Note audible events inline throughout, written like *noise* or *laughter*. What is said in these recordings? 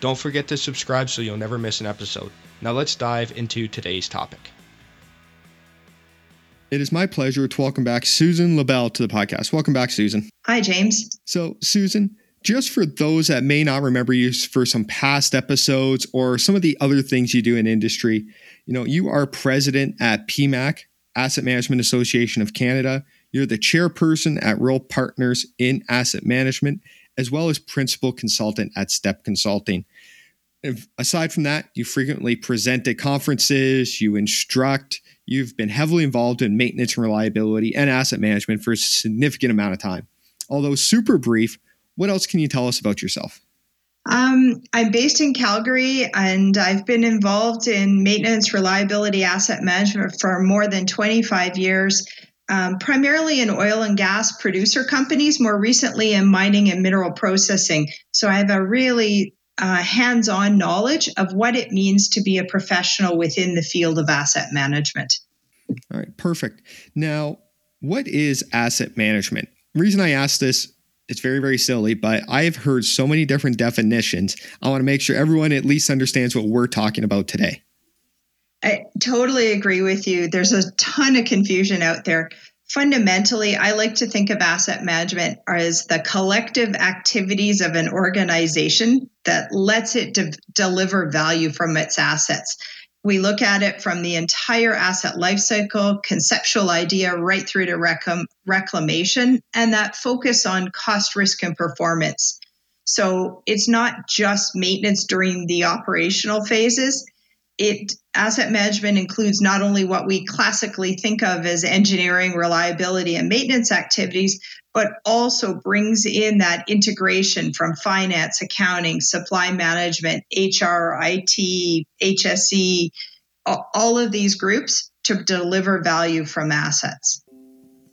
Don't forget to subscribe so you'll never miss an episode. Now let's dive into today's topic. It is my pleasure to welcome back Susan LaBelle to the podcast. Welcome back, Susan. Hi, James. So, Susan, just for those that may not remember you for some past episodes or some of the other things you do in industry, you know, you are president at PEMAC, Asset Management Association of Canada. You're the chairperson at World Partners in Asset Management, as well as principal consultant at Step Consulting. If, aside from that, you frequently present at conferences, you instruct, you've been heavily involved in maintenance and reliability and asset management for a significant amount of time. Although super brief, what else can you tell us about yourself? Um, I'm based in Calgary and I've been involved in maintenance, reliability, asset management for more than 25 years um, primarily in oil and gas producer companies, more recently in mining and mineral processing. So I have a really uh, hands on knowledge of what it means to be a professional within the field of asset management. All right, perfect. Now, what is asset management? Reason I ask this it's very, very silly, but I've heard so many different definitions. I want to make sure everyone at least understands what we're talking about today. I totally agree with you. There's a ton of confusion out there. Fundamentally, I like to think of asset management as the collective activities of an organization that lets it de- deliver value from its assets. We look at it from the entire asset lifecycle, conceptual idea, right through to reclam- reclamation, and that focus on cost, risk, and performance. So it's not just maintenance during the operational phases it asset management includes not only what we classically think of as engineering, reliability, and maintenance activities, but also brings in that integration from finance, accounting, supply management, HR, IT, HSE, all of these groups to deliver value from assets.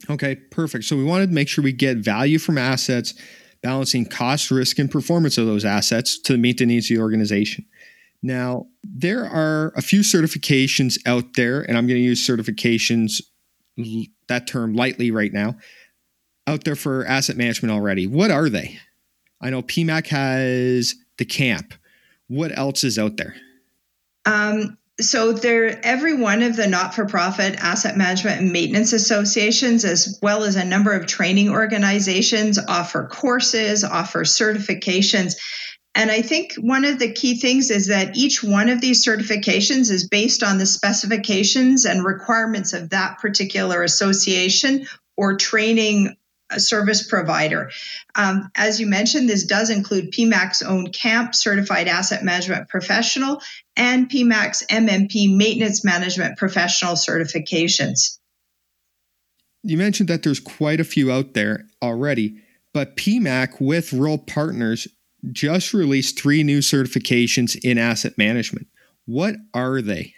Okay, perfect. So we wanted to make sure we get value from assets, balancing cost, risk, and performance of those assets to meet the needs of the organization. Now, there are a few certifications out there, and I'm going to use certifications, that term lightly right now, out there for asset management already. What are they? I know PEMAC has the camp. What else is out there? Um, so there every one of the not-for-profit asset management and maintenance associations as well as a number of training organizations offer courses offer certifications and I think one of the key things is that each one of these certifications is based on the specifications and requirements of that particular association or training service provider. Um, as you mentioned, this does include PEMAC's own CAMP certified asset management professional and PEMAC's MMP maintenance management professional certifications. You mentioned that there's quite a few out there already, but PEMAC with World Partners just released three new certifications in asset management. What are they?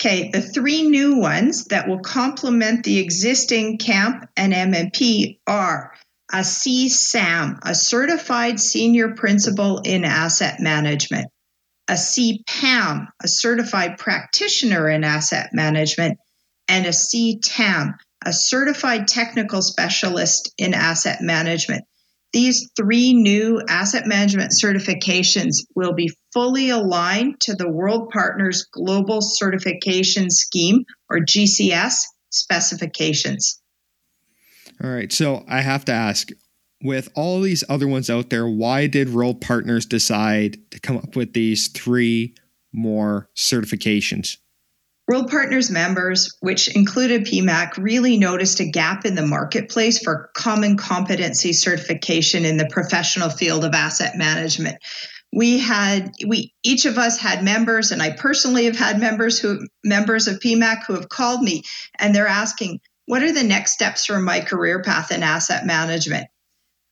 Okay, the three new ones that will complement the existing CAMP and MMP are a CSAM, a Certified Senior Principal in Asset Management, a CPAM, a Certified Practitioner in Asset Management, and a CTAM, a Certified Technical Specialist in Asset Management. These three new asset management certifications will be fully aligned to the World Partners Global Certification Scheme or GCS specifications. All right. So I have to ask with all these other ones out there, why did World Partners decide to come up with these three more certifications? World Partners members, which included PEMAC, really noticed a gap in the marketplace for common competency certification in the professional field of asset management. We had we each of us had members, and I personally have had members who members of PEMAC who have called me and they're asking, what are the next steps for my career path in asset management?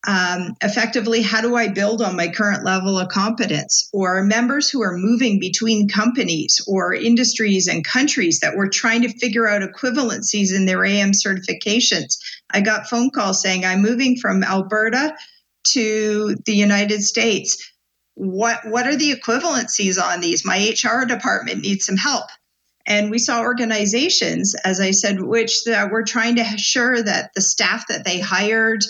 Um, effectively, how do I build on my current level of competence? Or members who are moving between companies or industries and countries that were trying to figure out equivalencies in their AM certifications. I got phone calls saying, I'm moving from Alberta to the United States. What, what are the equivalencies on these? My HR department needs some help. And we saw organizations, as I said, which that were trying to assure that the staff that they hired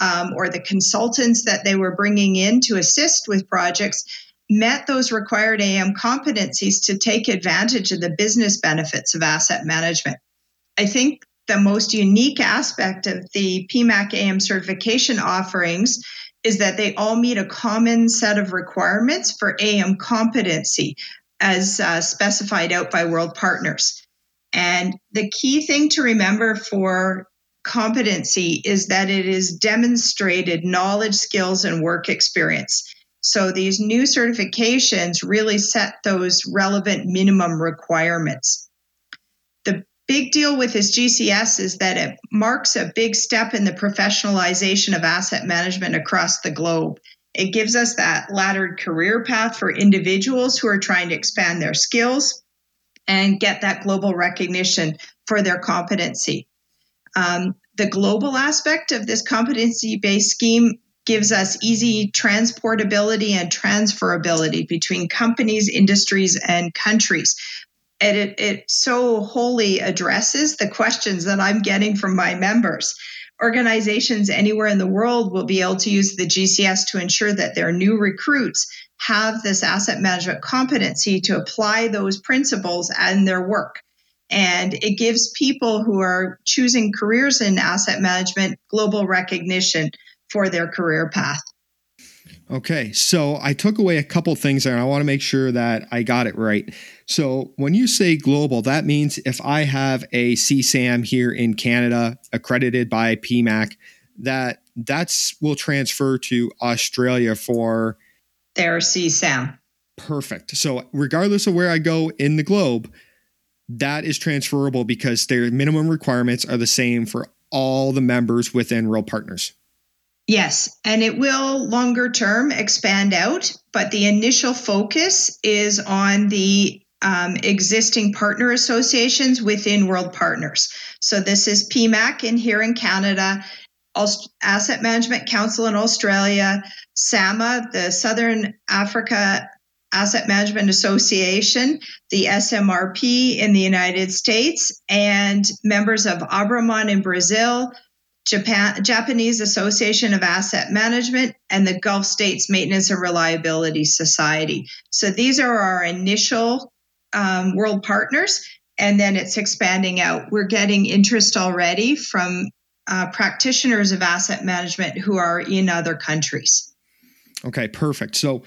um, or the consultants that they were bringing in to assist with projects met those required AM competencies to take advantage of the business benefits of asset management. I think the most unique aspect of the PEMAC AM certification offerings is that they all meet a common set of requirements for AM competency as uh, specified out by world partners. And the key thing to remember for competency is that it is demonstrated knowledge, skills, and work experience. So these new certifications really set those relevant minimum requirements. The big deal with this GCS is that it marks a big step in the professionalization of asset management across the globe. It gives us that laddered career path for individuals who are trying to expand their skills and get that global recognition for their competency. Um, the global aspect of this competency based scheme gives us easy transportability and transferability between companies, industries, and countries. And it, it so wholly addresses the questions that I'm getting from my members. Organizations anywhere in the world will be able to use the GCS to ensure that their new recruits have this asset management competency to apply those principles in their work. And it gives people who are choosing careers in asset management global recognition for their career path. Okay, so I took away a couple things there, and I want to make sure that I got it right. So when you say global, that means if I have a CSAM here in Canada accredited by PEMAC, that that's will transfer to Australia for their CSAM. Perfect. So regardless of where I go in the globe, that is transferable because their minimum requirements are the same for all the members within World Partners. Yes, and it will longer term expand out, but the initial focus is on the um, existing partner associations within World Partners. So this is PEMAC in here in Canada, Asset Management Council in Australia, SAMA, the Southern Africa Asset Management Association, the SMRP in the United States, and members of Abraman in Brazil, Japan, Japanese Association of Asset Management, and the Gulf States Maintenance and Reliability Society. So these are our initial um, world partners, and then it's expanding out. We're getting interest already from uh, practitioners of asset management who are in other countries. Okay, perfect. So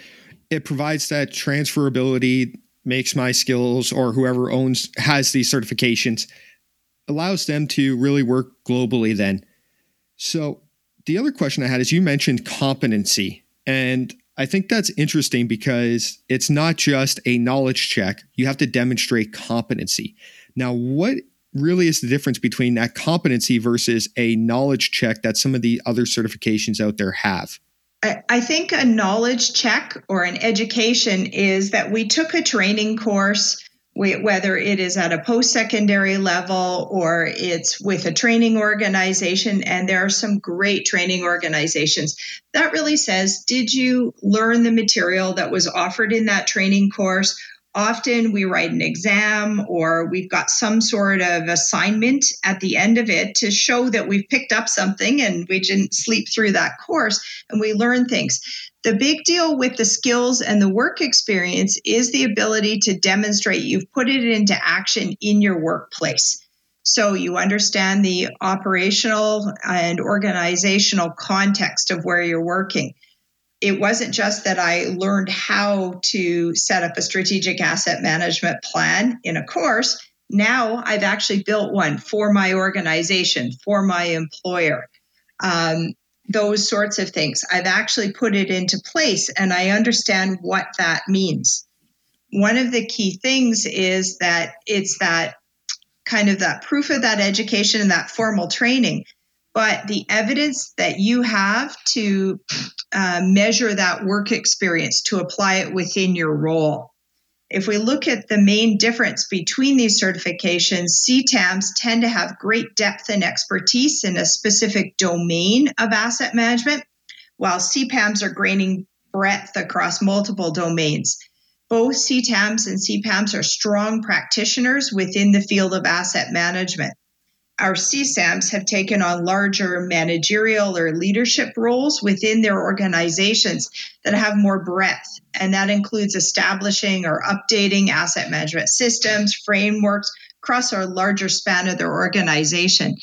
it provides that transferability, makes my skills or whoever owns has these certifications allows them to really work globally then so the other question I had is you mentioned competency. And I think that's interesting because it's not just a knowledge check. You have to demonstrate competency. Now, what really is the difference between that competency versus a knowledge check that some of the other certifications out there have? I think a knowledge check or an education is that we took a training course whether it is at a post secondary level or it's with a training organization. And there are some great training organizations. That really says, did you learn the material that was offered in that training course? Often we write an exam or we've got some sort of assignment at the end of it to show that we've picked up something and we didn't sleep through that course and we learn things. The big deal with the skills and the work experience is the ability to demonstrate you've put it into action in your workplace. So you understand the operational and organizational context of where you're working. It wasn't just that I learned how to set up a strategic asset management plan in a course. Now I've actually built one for my organization, for my employer. Um, those sorts of things. I've actually put it into place and I understand what that means. One of the key things is that it's that kind of that proof of that education and that formal training. But the evidence that you have to uh, measure that work experience to apply it within your role. If we look at the main difference between these certifications, CTAMs tend to have great depth and expertise in a specific domain of asset management, while CPAMs are gaining breadth across multiple domains. Both CTAMs and CPAMs are strong practitioners within the field of asset management. Our CSAMs have taken on larger managerial or leadership roles within their organizations that have more breadth, and that includes establishing or updating asset management systems, frameworks across our larger span of their organization.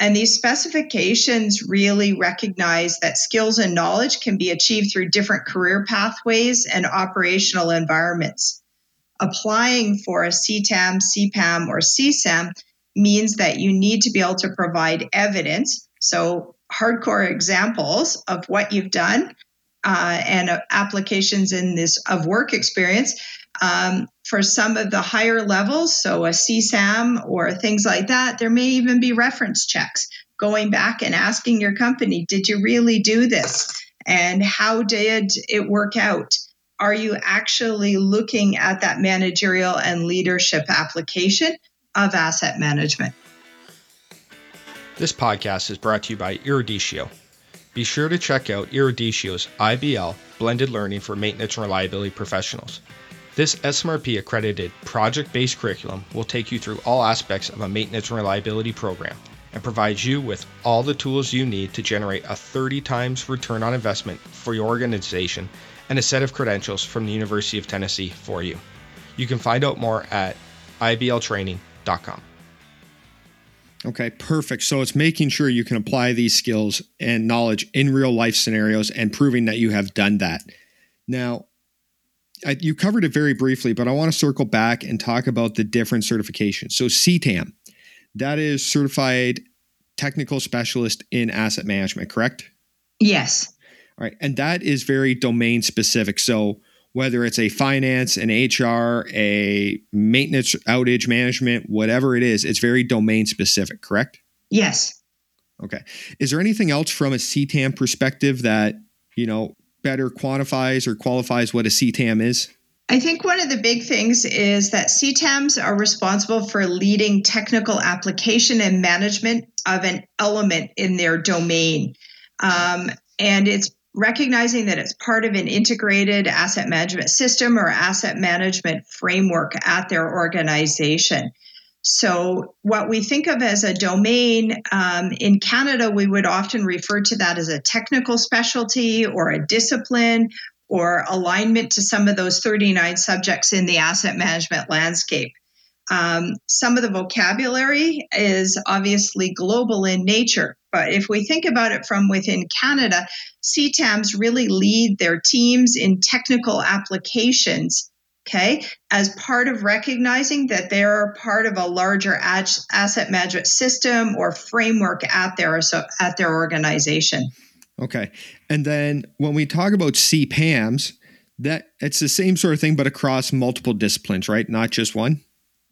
And these specifications really recognize that skills and knowledge can be achieved through different career pathways and operational environments. Applying for a CTAM, CPAM, or CSAM means that you need to be able to provide evidence. So, hardcore examples of what you've done uh, and uh, applications in this of work experience um, for some of the higher levels, so a CSAM or things like that, there may even be reference checks going back and asking your company, did you really do this? And how did it work out? Are you actually looking at that managerial and leadership application of asset management? This podcast is brought to you by Eruditio. Be sure to check out Eruditio's IBL blended learning for maintenance and reliability professionals. This SMRP accredited project based curriculum will take you through all aspects of a maintenance and reliability program and provides you with all the tools you need to generate a 30 times return on investment for your organization and a set of credentials from the University of Tennessee for you. You can find out more at ibltraining.com. Okay, perfect. So it's making sure you can apply these skills and knowledge in real life scenarios and proving that you have done that. Now, I, you covered it very briefly, but I want to circle back and talk about the different certifications. So CTAM, that is certified technical specialist in asset management, correct? Yes. All right, and that is very domain specific. So whether it's a finance, an HR, a maintenance outage management, whatever it is, it's very domain specific, correct? Yes. Okay. Is there anything else from a CTAM perspective that, you know, better quantifies or qualifies what a CTAM is? I think one of the big things is that CTAMs are responsible for leading technical application and management of an element in their domain. Um, and it's recognizing that it's part of an integrated asset management system or asset management framework at their organization. So, what we think of as a domain um, in Canada, we would often refer to that as a technical specialty or a discipline or alignment to some of those 39 subjects in the asset management landscape. Um, some of the vocabulary is obviously global in nature, but if we think about it from within Canada, CTAMs really lead their teams in technical applications okay, as part of recognizing that they're part of a larger asset management system or framework at their so at their organization. Okay, and then when we talk about CPAMs, that it's the same sort of thing, but across multiple disciplines, right? Not just one.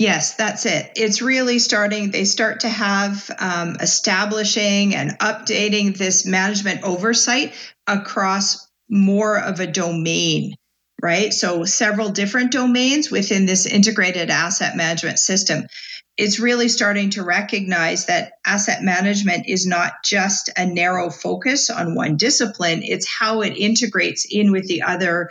Yes, that's it. It's really starting, they start to have um, establishing and updating this management oversight across more of a domain right? So, several different domains within this integrated asset management system. It's really starting to recognize that asset management is not just a narrow focus on one discipline, it's how it integrates in with the other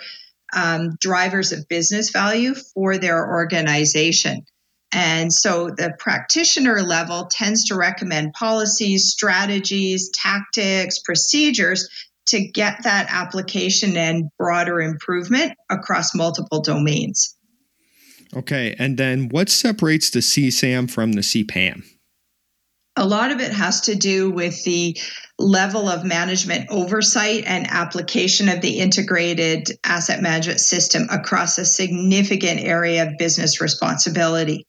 um, drivers of business value for their organization. And so the practitioner level tends to recommend policies, strategies, tactics, procedures to get that application and broader improvement across multiple domains. Okay, and then what separates the CSAM from the CPAM? A lot of it has to do with the level of management oversight and application of the integrated asset management system across a significant area of business responsibility.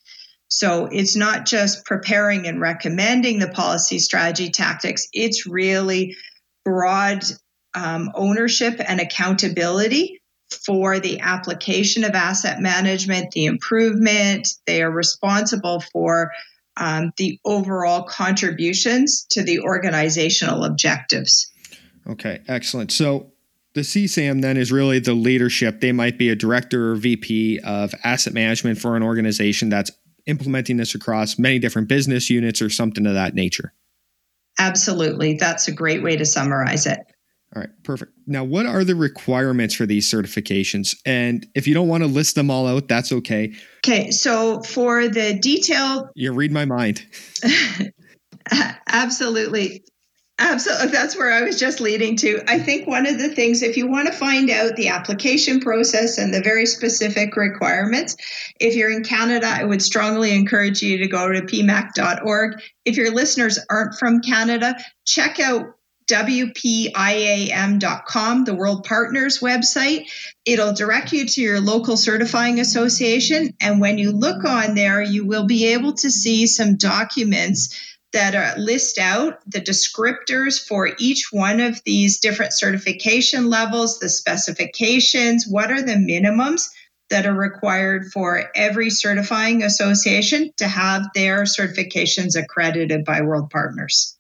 So it's not just preparing and recommending the policy strategy tactics, it's really broad um, ownership and accountability for the application of asset management, the improvement. They are responsible for um, the overall contributions to the organizational objectives. Okay, excellent. So the CSAM then is really the leadership. They might be a director or VP of asset management for an organization that's implementing this across many different business units or something of that nature. Absolutely. That's a great way to summarize it. All right, perfect. Now, what are the requirements for these certifications? And if you don't want to list them all out, that's okay. Okay, so for the detail, You read my mind. *laughs* Absolutely. Absolutely. That's where I was just leading to. I think one of the things, if you want to find out the application process and the very specific requirements, if you're in Canada, I would strongly encourage you to go to pemac.org. If your listeners aren't from Canada, check out WPIAM.com, the World Partners website. It'll direct you to your local certifying association. And when you look on there, you will be able to see some documents that are, list out the descriptors for each one of these different certification levels, the specifications, what are the minimums that are required for every certifying association to have their certifications accredited by World Partners.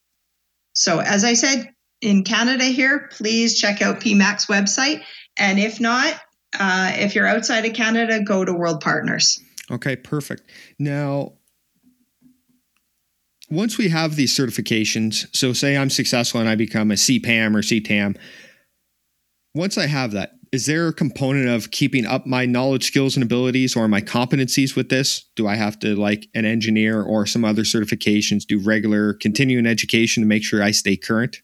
So, as I said, in Canada here, please check out PEMAC's website. And if not, uh, if you're outside of Canada, go to World Partners. Okay, perfect. Now, once we have these certifications, so say I'm successful and I become a CPAM or CTAM, once I have that, is there a component of keeping up my knowledge, skills, and abilities or my competencies with this? Do I have to, like an engineer or some other certifications, do regular continuing education to make sure I stay current?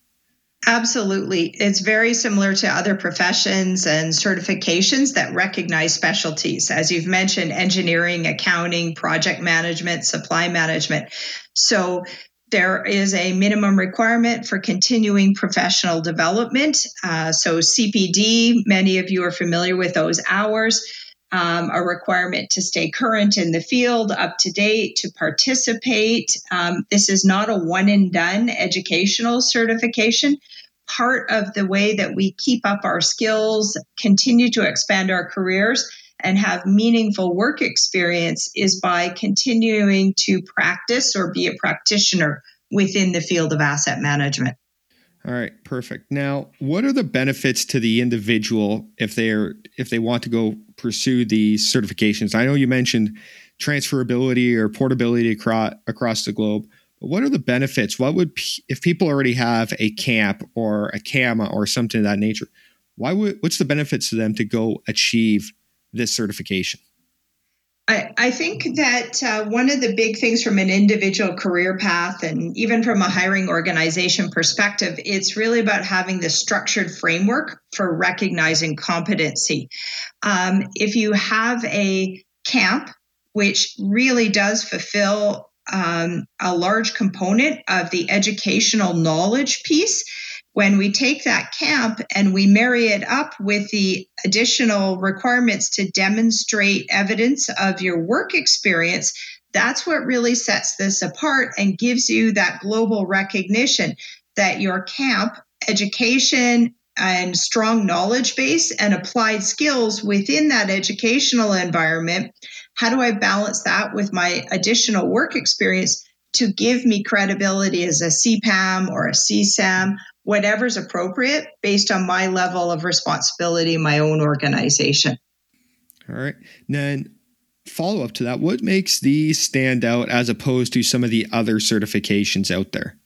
Absolutely. It's very similar to other professions and certifications that recognize specialties. As you've mentioned, engineering, accounting, project management, supply management. So there is a minimum requirement for continuing professional development. Uh, so, CPD, many of you are familiar with those hours. Um, a requirement to stay current in the field, up to date, to participate. Um, this is not a one and done educational certification part of the way that we keep up our skills, continue to expand our careers, and have meaningful work experience is by continuing to practice or be a practitioner within the field of asset management. All right, perfect. Now, what are the benefits to the individual if they're if they want to go pursue these certifications? I know you mentioned transferability or portability across across the globe. What are the benefits? What would if people already have a camp or a CAMA or something of that nature? Why would what's the benefits to them to go achieve this certification? I, I think that uh, one of the big things from an individual career path and even from a hiring organization perspective, it's really about having the structured framework for recognizing competency. Um, if you have a camp, which really does fulfill um, a large component of the educational knowledge piece. When we take that camp and we marry it up with the additional requirements to demonstrate evidence of your work experience, that's what really sets this apart and gives you that global recognition that your camp education and strong knowledge base and applied skills within that educational environment how do I balance that with my additional work experience to give me credibility as a CPAM or a CSAM, whatever's appropriate based on my level of responsibility in my own organization? All right. Then follow up to that, what makes these stand out as opposed to some of the other certifications out there?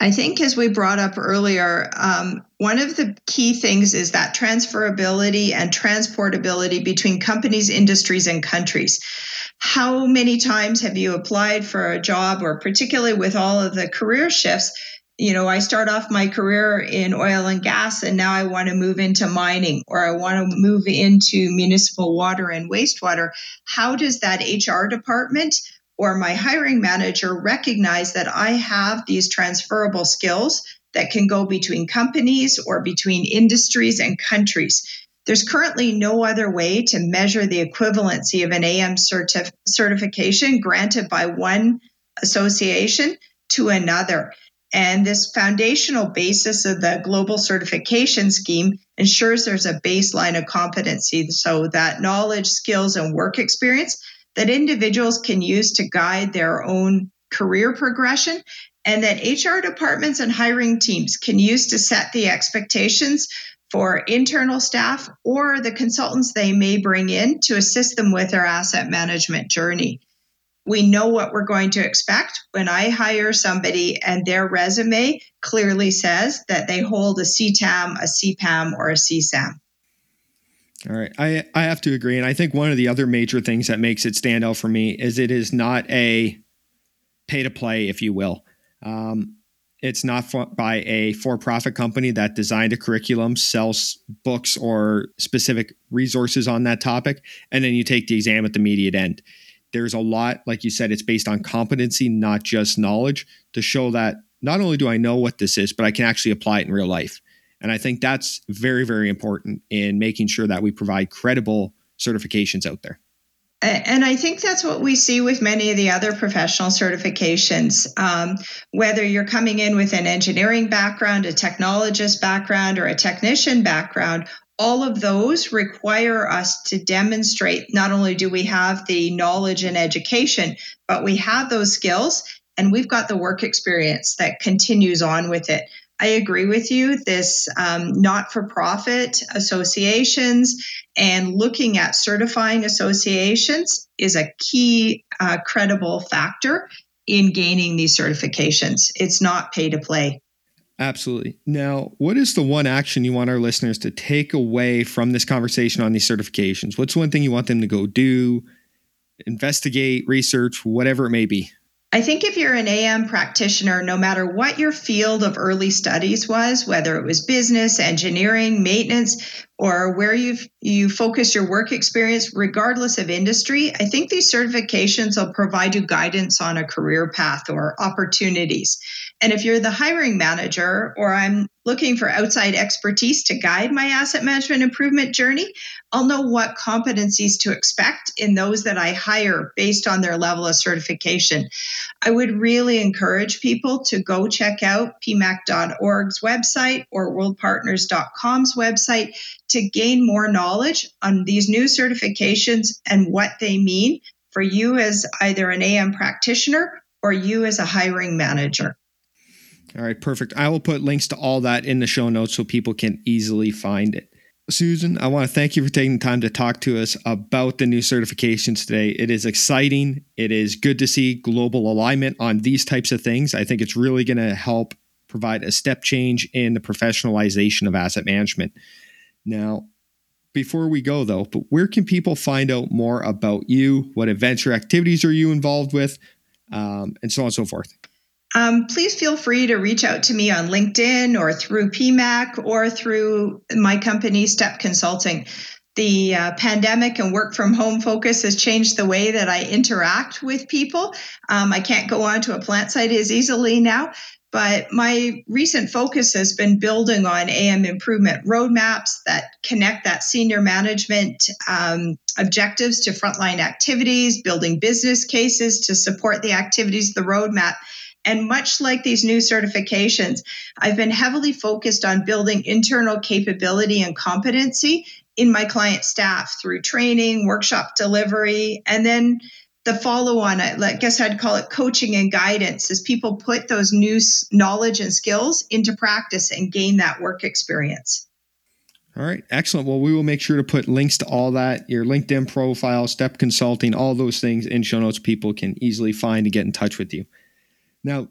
I think, as we brought up earlier, um, one of the key things is that transferability and transportability between companies, industries, and countries. How many times have you applied for a job, or particularly with all of the career shifts? You know, I start off my career in oil and gas, and now I want to move into mining or I want to move into municipal water and wastewater. How does that HR department? Or my hiring manager recognize that I have these transferable skills that can go between companies or between industries and countries. There's currently no other way to measure the equivalency of an AM certif- certification granted by one association to another. And this foundational basis of the global certification scheme ensures there's a baseline of competency so that knowledge, skills, and work experience that individuals can use to guide their own career progression and that HR departments and hiring teams can use to set the expectations for internal staff or the consultants they may bring in to assist them with their asset management journey. We know what we're going to expect when I hire somebody and their resume clearly says that they hold a CTAM, a CPAM, or a CSAM. All right. I, I have to agree. And I think one of the other major things that makes it stand out for me is it is not a pay to play, if you will. Um, it's not for, by a for-profit company that designed a curriculum, sells books or specific resources on that topic, and then you take the exam at the immediate end. There's a lot, like you said, it's based on competency, not just knowledge, to show that not only do I know what this is, but I can actually apply it in real life. And I think that's very, very important in making sure that we provide credible certifications out there. And I think that's what we see with many of the other professional certifications. Um, whether you're coming in with an engineering background, a technologist background, or a technician background, all of those require us to demonstrate not only do we have the knowledge and education, but we have those skills and we've got the work experience that continues on with it. I agree with you. This um, not for profit associations and looking at certifying associations is a key uh, credible factor in gaining these certifications. It's not pay to play. Absolutely. Now, what is the one action you want our listeners to take away from this conversation on these certifications? What's one thing you want them to go do, investigate, research, whatever it may be? I think if you're an AM practitioner, no matter what your field of early studies was, whether it was business, engineering, maintenance, or where you've you focus your work experience, regardless of industry, I think these certifications will provide you guidance on a career path or opportunities. And if you're the hiring manager or I'm looking for outside expertise to guide my asset management improvement journey, I'll know what competencies to expect in those that I hire based on their level of certification. I would really encourage people to go check out pemac.org's website or worldpartners.com's website to gain more knowledge on these new certifications and what they mean for you as either an AM practitioner or you as a hiring manager. All right, perfect. I will put links to all that in the show notes so people can easily find it. Susan, I want to thank you for taking the time to talk to us about the new certifications today. It is exciting. It is good to see global alignment on these types of things. I think it's really going to help provide a step change in the professionalization of asset management. Now, before we go though, but where can people find out more about you? What events or activities are you involved with? Um, and so on and so forth um, please feel free to reach out to me on LinkedIn or through PEMAC or through my company, Step Consulting. The uh, pandemic and work from home focus has changed the way that I interact with people. Um, I can't go onto a plant site as easily now, but my recent focus has been building on AM improvement roadmaps that connect that senior management um, objectives to frontline activities, building business cases to support the activities the roadmap and much like these new certifications, I've been heavily focused on building internal capability and competency in my client staff through training, workshop delivery, and then the follow on, I guess I'd call it coaching and guidance, as people put those new knowledge and skills into practice and gain that work experience. All right, excellent. Well, we will make sure to put links to all that, your LinkedIn profile, Step Consulting, all those things in show notes. People can easily find and get in touch with you. Now,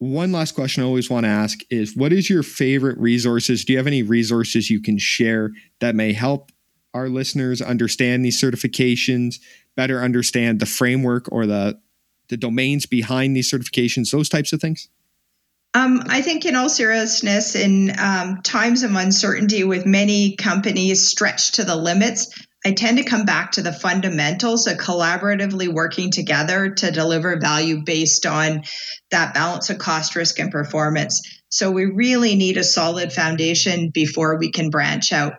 one last question I always want to ask is what is your favorite resources? Do you have any resources you can share that may help our listeners understand these certifications, better understand the framework or the the domains behind these certifications, those types of things? Um, I think, in all seriousness, in um, times of uncertainty with many companies stretched to the limits, I tend to come back to the fundamentals of collaboratively working together to deliver value based on that balance of cost, risk, and performance. So we really need a solid foundation before we can branch out.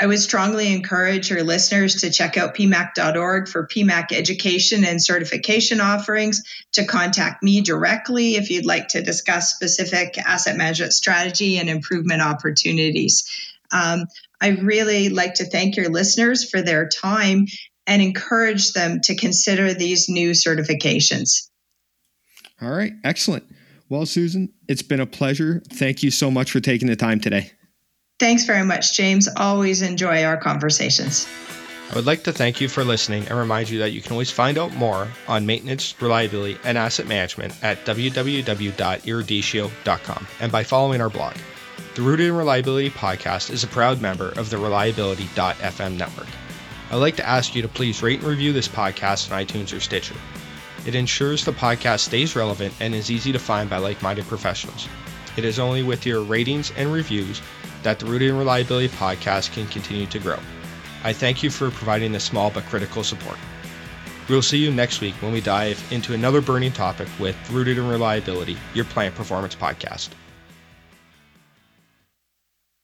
I would strongly encourage your listeners to check out pemac.org for PEMAC education and certification offerings, to contact me directly if you'd like to discuss specific asset management strategy and improvement opportunities. Um, I really like to thank your listeners for their time and encourage them to consider these new certifications. All right, excellent. Well, Susan, it's been a pleasure. Thank you so much for taking the time today. Thanks very much, James. Always enjoy our conversations. I would like to thank you for listening and remind you that you can always find out more on maintenance, reliability, and asset management at www.eruditio.com and by following our blog. The Rooted in Reliability podcast is a proud member of the Reliability.fm network. I'd like to ask you to please rate and review this podcast on iTunes or Stitcher. It ensures the podcast stays relevant and is easy to find by like minded professionals. It is only with your ratings and reviews that the Rooted in Reliability podcast can continue to grow. I thank you for providing this small but critical support. We'll see you next week when we dive into another burning topic with Rooted in Reliability, your plant performance podcast.